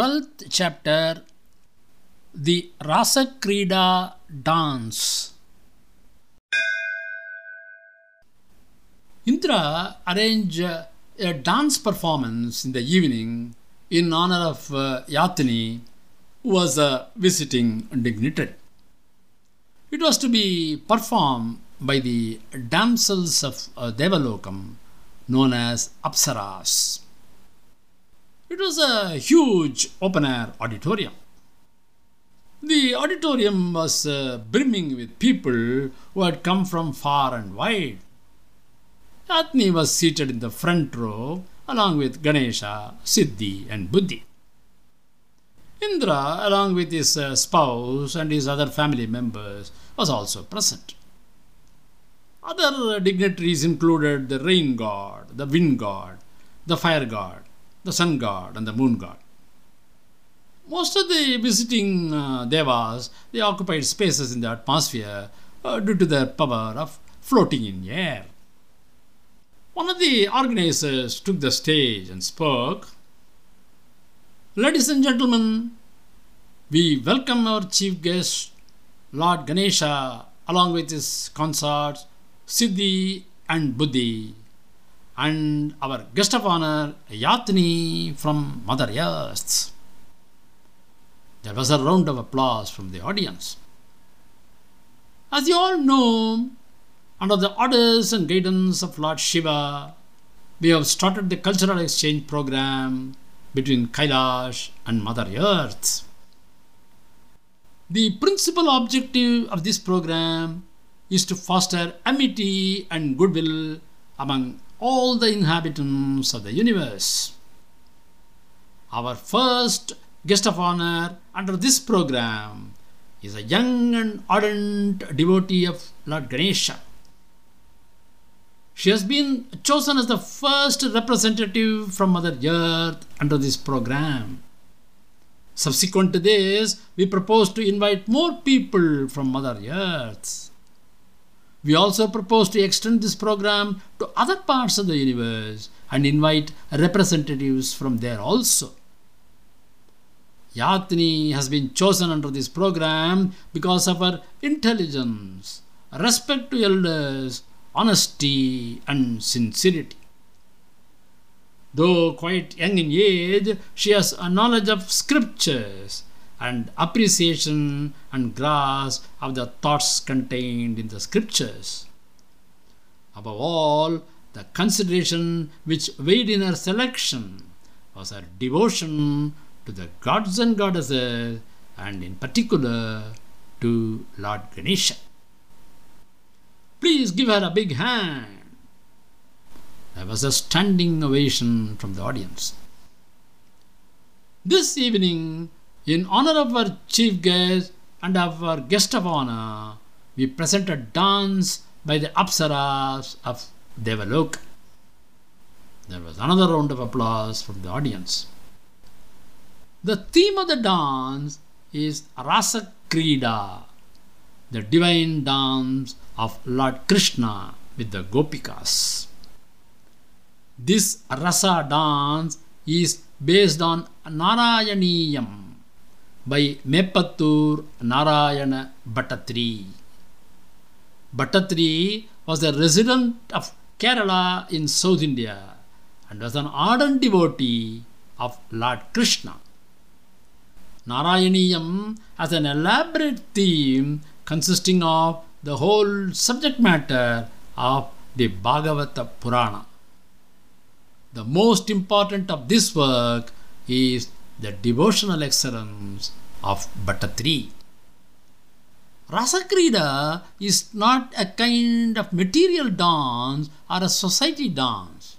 12th chapter The Rasakrida Dance. Indra arranged a dance performance in the evening in honor of uh, Yatini, who was a visiting dignitary. It was to be performed by the damsels of uh, Devalokam, known as Apsaras. It was a huge open air auditorium. The auditorium was uh, brimming with people who had come from far and wide. Yathni was seated in the front row along with Ganesha, Siddhi, and Buddhi. Indra, along with his uh, spouse and his other family members, was also present. Other dignitaries included the rain god, the wind god, the fire god, the sun god, and the moon god. Most of the visiting uh, devas they occupied spaces in the atmosphere uh, due to their power of floating in air. One of the organizers took the stage and spoke. Ladies and gentlemen, we welcome our chief guest, Lord Ganesha, along with his consorts, Siddhi and Buddhi, and our guest of honor, Yathni from Mother Earth. There was a round of applause from the audience. As you all know, under the orders and guidance of Lord Shiva, we have started the cultural exchange program between Kailash and Mother Earth. The principal objective of this program is to foster amity and goodwill among all the inhabitants of the universe. Our first guest of honor under this program is a young and ardent devotee of Lord Ganesha. She has been chosen as the first representative from Mother Earth under this program. Subsequent to this, we propose to invite more people from Mother Earth. We also propose to extend this program to other parts of the universe and invite representatives from there also. Yathni has been chosen under this program because of her intelligence, respect to elders, honesty, and sincerity. Though quite young in age, she has a knowledge of scriptures and appreciation and grasp of the thoughts contained in the scriptures. Above all, the consideration which weighed in her selection was her devotion to the gods and goddesses, and in particular to Lord Ganesha. Please give her a big hand. There was a standing ovation from the audience. This evening, in honor of our chief guest and our guest of honor, we present a dance by the Apsaras of Devaloka. There was another round of applause from the audience. The theme of the dance is Rasa Krida, the divine dance of Lord Krishna with the Gopikas. This Rasa dance is based on Narayaniyam by Mepattur Narayana Bhattatri. Bhattatri was a resident of Kerala in South India and was an ardent devotee of Lord Krishna. Narayaniyam has an elaborate theme consisting of the whole subject matter of the Bhagavata Purana. The most important of this work is the devotional excellence of Bhattatri. Rasakrida is not a kind of material dance or a society dance.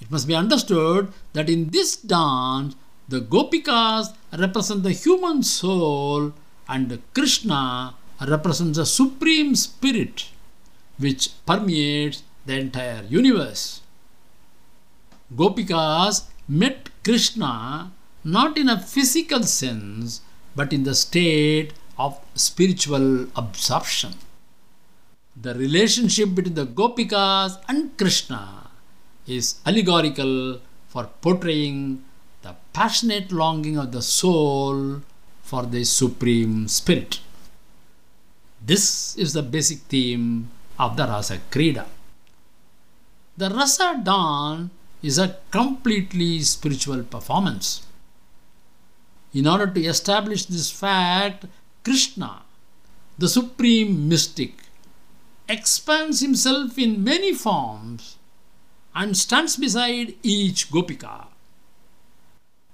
It must be understood that in this dance, the Gopikas represent the human soul and Krishna represents the supreme spirit which permeates the entire universe. Gopikas met Krishna not in a physical sense but in the state of spiritual absorption. The relationship between the Gopikas and Krishna is allegorical for portraying the passionate longing of the soul for the Supreme Spirit. This is the basic theme of the Rasa Krida. The Rasa Dawn is a completely spiritual performance. In order to establish this fact, Krishna, the supreme mystic, expands himself in many forms and stands beside each gopika.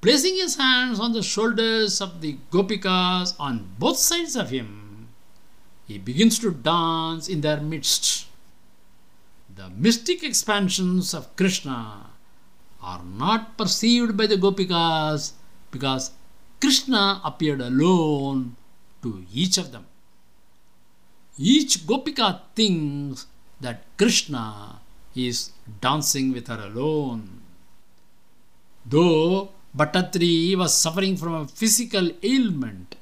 Placing his hands on the shoulders of the gopikas on both sides of him, he begins to dance in their midst. The mystic expansions of Krishna are not perceived by the gopikas because Krishna appeared alone to each of them. Each gopika thinks that Krishna is dancing with her alone. Though Bhattatri was suffering from a physical ailment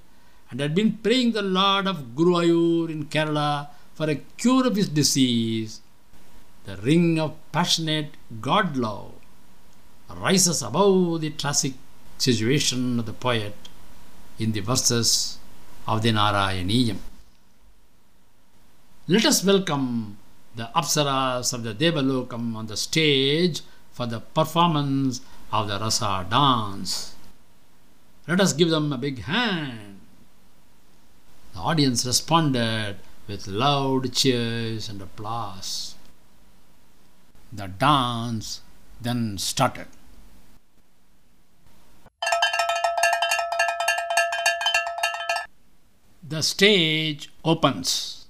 and had been praying the Lord of Guruvayur in Kerala for a cure of his disease, the ring of passionate God love rises above the tragic situation of the poet in the verses of the Narayaniyam. Let us welcome the Apsaras of the Devalokam on the stage for the performance of the Rasa dance. Let us give them a big hand. The audience responded with loud cheers and applause. The dance then started. The stage opens.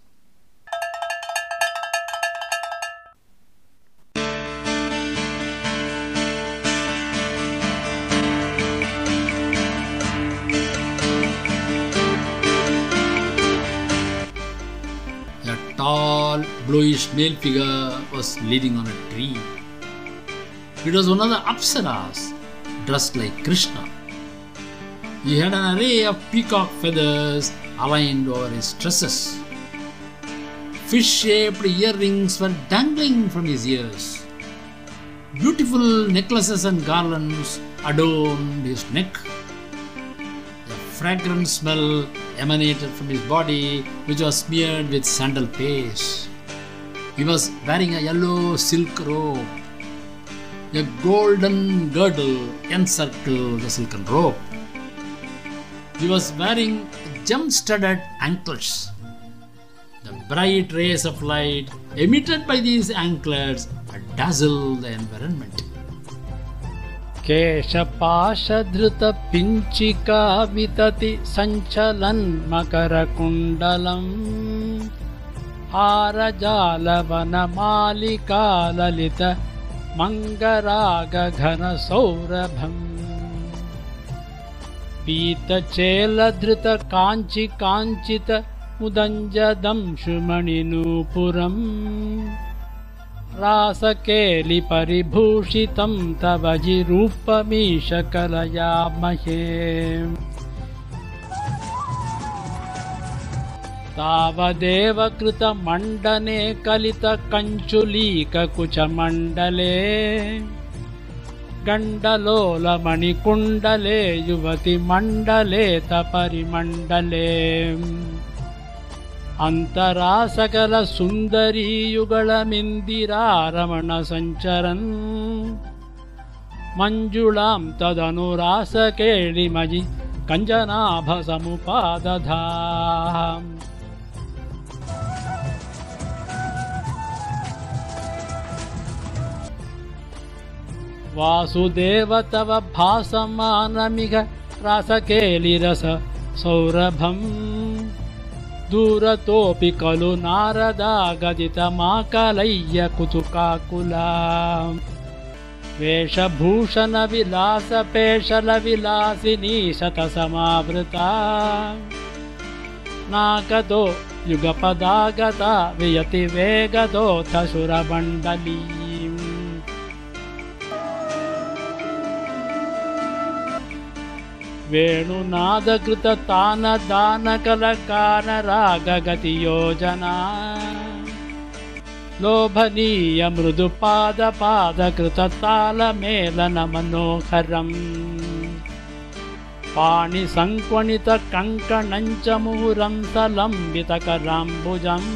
A tall, bluish male figure was leaning on a tree. It was one of the Apsaras, dressed like Krishna. He had an array of peacock feathers aligned over his tresses. Fish shaped earrings were dangling from his ears. Beautiful necklaces and garlands adorned his neck. A fragrant smell emanated from his body, which was smeared with sandal paste. He was wearing a yellow silk robe. A golden girdle encircled the silken robe. He was wearing gem studded anklets. The bright rays of light emitted by these anklets dazzled the environment. केशपाशधृतपिञ्चिका वितति सञ्चलन् मकरकुण्डलम् हारजालवनमालिकाललित मङ्गरागघनसौरभम् पीतचेलधृतकाञ्चि काञ्चित मुदञ्जदंशुमणिनूपुरम् रासकेलिपरिभूषितं तव जिरूपमीश कलयामहे तावदेव कृतमण्डने कलितकञ्चुलीककुचमण्डले गण्डलोलमणिकुण्डले युवतिमण्डले तपरिमण्डले अन्तरा सकलसुन्दरीयुगळमिन्दिरारमण सञ्चरन् मञ्जुळां तदनुरासकेळिमयि कञ्जनाभसमुपादधा वासुदेव तव भासमानमिह रासकेलिरस सौरभम्। दूरतोऽपि खलु नारदागदितमाकलय्य कुतुकाकुला वेषभूषणविलासपेशलविलासिनी शतसमावृता। नागदो युगपदागता वियति वेगदोऽथ सुरमण्डलीम् वेणुनादकृततानदानकलकानरागगतियोजना लोभनीय मृदुपादपादकृततालमेलनमनोहरम् पाणिसङ्क्वणितकङ्कणञ्च मुहुरं सलम्बितकराम्बुजम्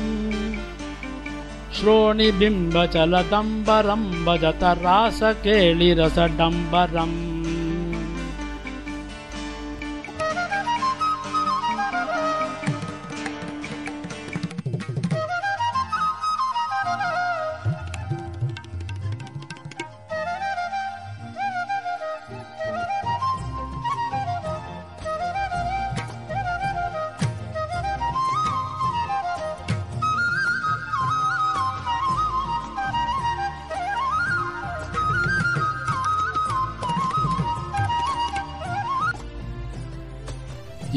श्रोणिबिम्बचलदम्बरं वदत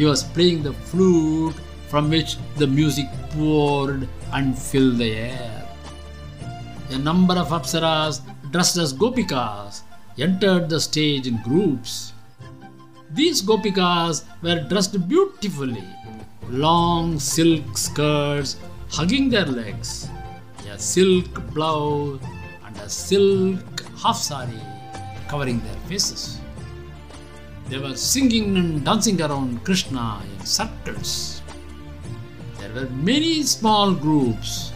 He was playing the flute from which the music poured and filled the air. A number of apsaras dressed as gopikas entered the stage in groups. These gopikas were dressed beautifully, long silk skirts hugging their legs, a silk blouse, and a silk half sari covering their faces. They were singing and dancing around Krishna in circles. There were many small groups.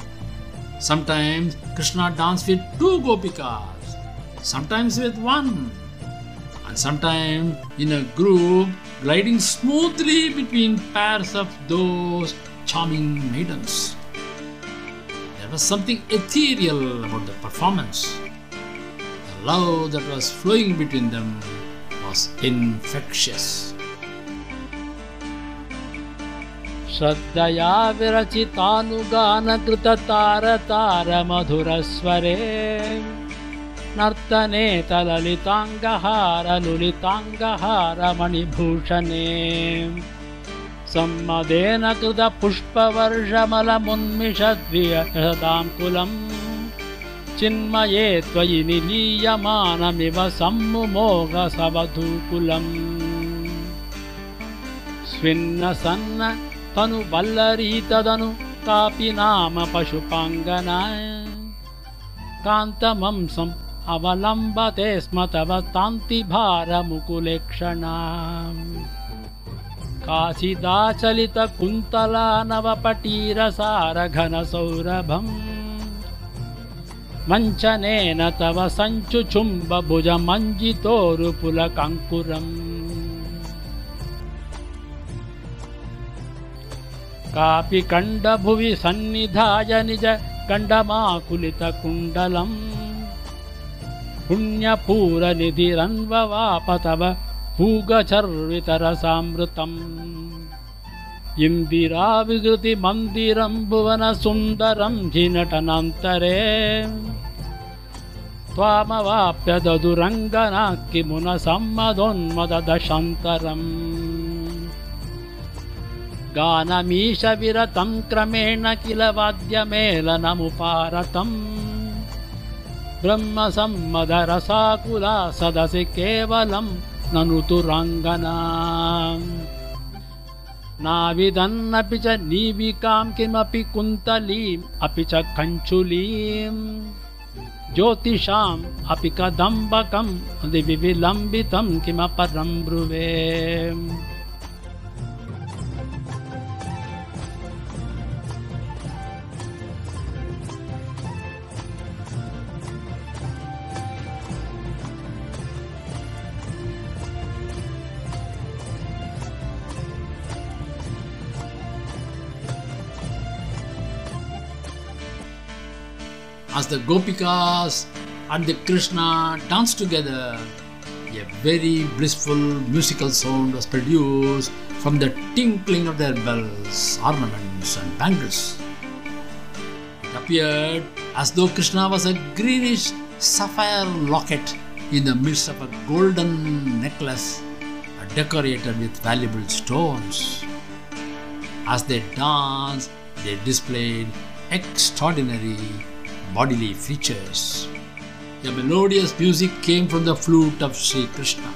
Sometimes Krishna danced with two gopikas, sometimes with one, and sometimes in a group gliding smoothly between pairs of those charming maidens. There was something ethereal about the performance. The love that was flowing between them श्रद्धया विरचितानुगानकृततारतारमधुरस्वरे नर्तने तललिताङ्गहारलुलिताङ्गहारमणिभूषणे सम्मदेन कृतपुष्पवर्षमलमुन्मिषद्वियदां कुलम् चिन्मये त्वयि निलीयमानमिव सम्मुमोघसवधूकुलम्। स्विन्नसन्न तनु वल्लरी तदनु कापि नाम पशुपाङ्गना कान्तमंसम् अवलम्बते स्म तव कान्तिभारमुकुलेक्षणा काशिदाचलितकुन्तला नवपटीरसारघनसौरभम् मञ्चनेन तव सञ्चुचुम्बभुजमञ्जितोरुपुलकङ्कुरम् कापि कण्डभुवि सन्निधाय निज कण्डमाकुलितकुण्डलम् पुण्यपूरनिधिरन्ववाप तव पूगचर्वितरसामृतम् इन्दिराविकृतिमन्दिरं भुवनसुन्दरं झिनटनान्तरे त्वामवाप्य ददुरङ्गना किमुनसम्मदोन्मददशान्तरम् गानमीशविरतं क्रमेण किल वाद्यमेलनमुपारतम्. ब्रह्मसम्मदरसाकुला सदसि केवलं ननु तुरङ्गना नाविदन्नपि च नीविकां किमपि कुन्तलीम् अपि च कञ्चुलीम् ज्योतिषाम् अपि कदम्बकं दिवि विलम्बितं किमपरं ब्रुवे As the Gopikas and the Krishna danced together, a very blissful musical sound was produced from the tinkling of their bells, ornaments, and bangles. It appeared as though Krishna was a greenish sapphire locket in the midst of a golden necklace decorated with valuable stones. As they danced, they displayed extraordinary bodily features. The melodious music came from the flute of Sri Krishna.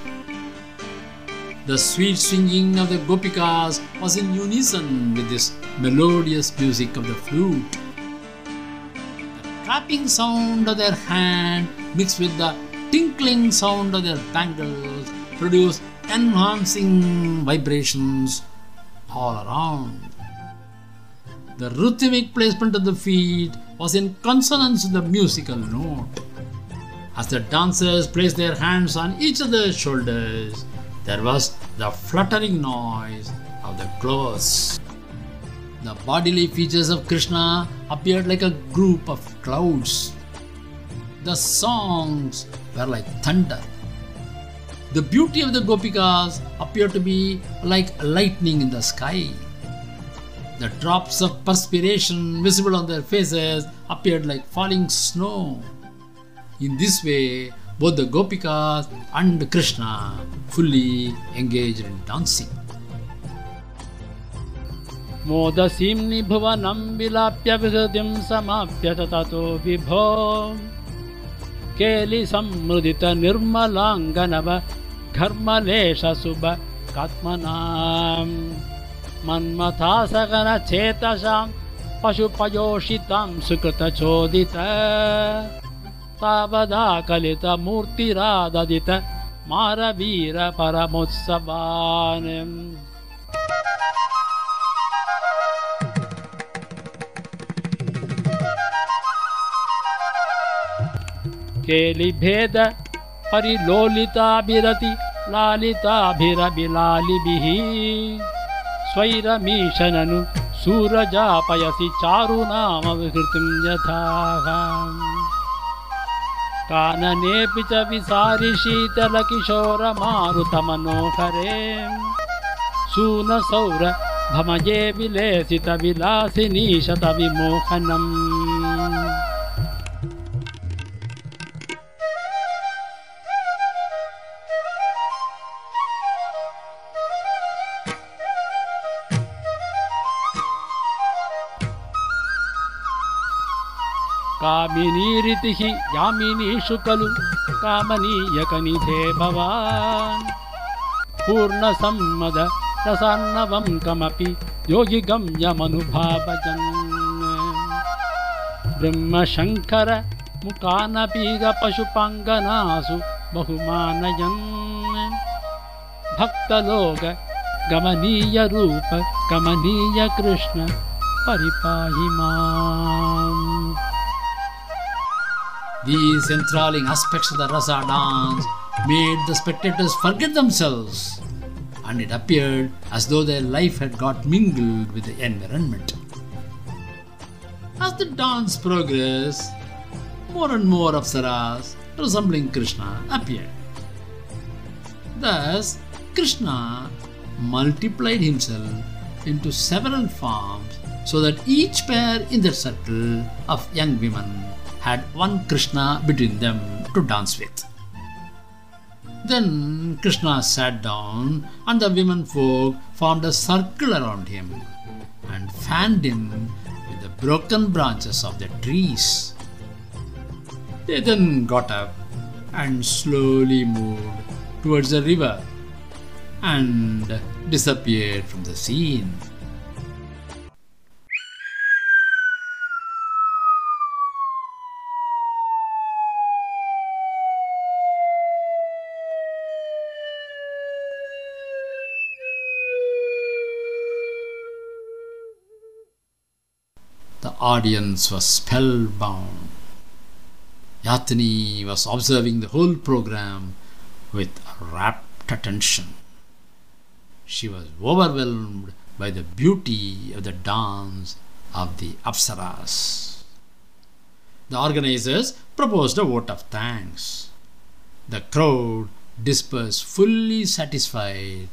The sweet singing of the Gopikas was in unison with this melodious music of the flute. The clapping sound of their hand mixed with the tinkling sound of their bangles produced enhancing vibrations all around. The rhythmic placement of the feet was in consonance with the musical note. As the dancers placed their hands on each other's shoulders, there was the fluttering noise of the clothes. The bodily features of Krishna appeared like a group of clouds. The songs were like thunder. The beauty of the Gopikas appeared to be like lightning in the sky. The drops of perspiration visible on their faces appeared like falling snow. In this way, both the Gopikas and Krishna fully engaged in dancing. मोदसीं निभुवनं विलाप्य विहृदिं समाप्य च ततो विभो केलिसम्मृदितनिर्मलाङ्गनव घर्मलेशशुभ कात्मनाम् मन्मथासगनचेतसां पशुपयोषितां सुकृतचोदित। तावदा कलितमूर्तिराददित मारवीरपरमोत्सवान् केलिभेद परिलोलिताभिरति लालिताभिरभिलालिभिः स्वैरमीशननु सूरजापयसि चारुनामविहृतिं यथाः। काननेऽपि च विसारि शीतलकिशोरमारुतमनोहरे। सूनसौर भमये विलेसितविलासिनी कामिनीरितिः यामिनीषु खलु। कामनीयकनिधे भवान्। पूर्णसम्मद रसान्नवं कमपि योगिगम्यमनुभावजन्। ब्रह्मशङ्कर मुखानपीगपशुपाङ्गनासु बहुमानयन्। भक्तलोक गमनीयरूप गमनीय कृष्ण परिपाहि माम् These enthralling aspects of the rasa dance made the spectators forget themselves, and it appeared as though their life had got mingled with the environment. As the dance progressed, more and more apsaras resembling Krishna appeared. Thus, Krishna multiplied himself into several forms so that each pair in their circle of young women had one Krishna between them to dance with. Then Krishna sat down, and the women folk formed a circle around him and fanned him with the broken branches of the trees. They then got up and slowly moved towards the river and disappeared from the scene. The audience was spellbound. Yatini was observing the whole program with rapt attention. She was overwhelmed by the beauty of the dance of the Apsaras. The organizers proposed a vote of thanks. The crowd dispersed fully satisfied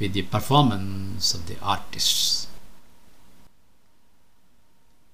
with the performance of the artists.